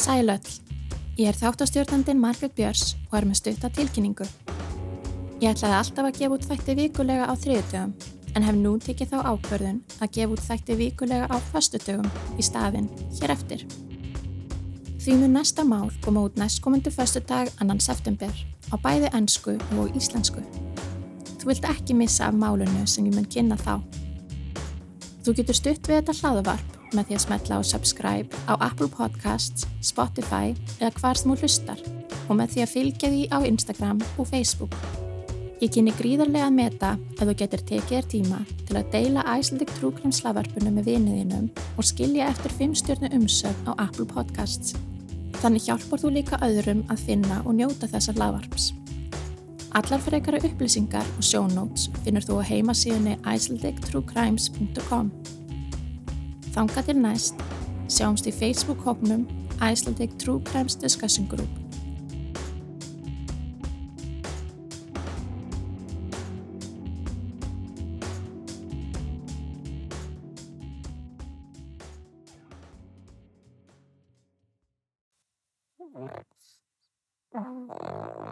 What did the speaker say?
Sælöll, ég er þáttastjórnandin Margret Björns og er með stutta tilkynningu. Ég ætlaði alltaf að gefa út þætti vikulega á þriðutögum en hef nú tekið þá ákverðun að gefa út þætti vikulega á föstutögum í staðinn hér eftir. Því mun næsta mál koma út næstkomundu föstudag annan september á bæði ennsku og íslensku. Þú vilt ekki missa af málunnu sem ég mun kynna þá. Þú getur stutt við þetta hlaðavarp með því að smetla á subscribe á Apple Podcasts, Spotify eða hvar þú hlustar og með því að fylgja því á Instagram og Facebook. Ég kynni gríðarlega að meta að þú getur tekið þér tíma til að deila True Crime slavarpunum með viniðinum og skilja eftir 5 stjórnu umsögn á Apple Podcasts. Þannig hjálpar þú líka öðrum að finna og njóta þessar lavarps. Allar frekara upplýsingar og sjónóts finnur þú á heimasíðunni icelandictruecrimes.com. Þanga til næst, sjáumst í Facebook-hópnum Icelandic True Crimes Discussion Group. Oh.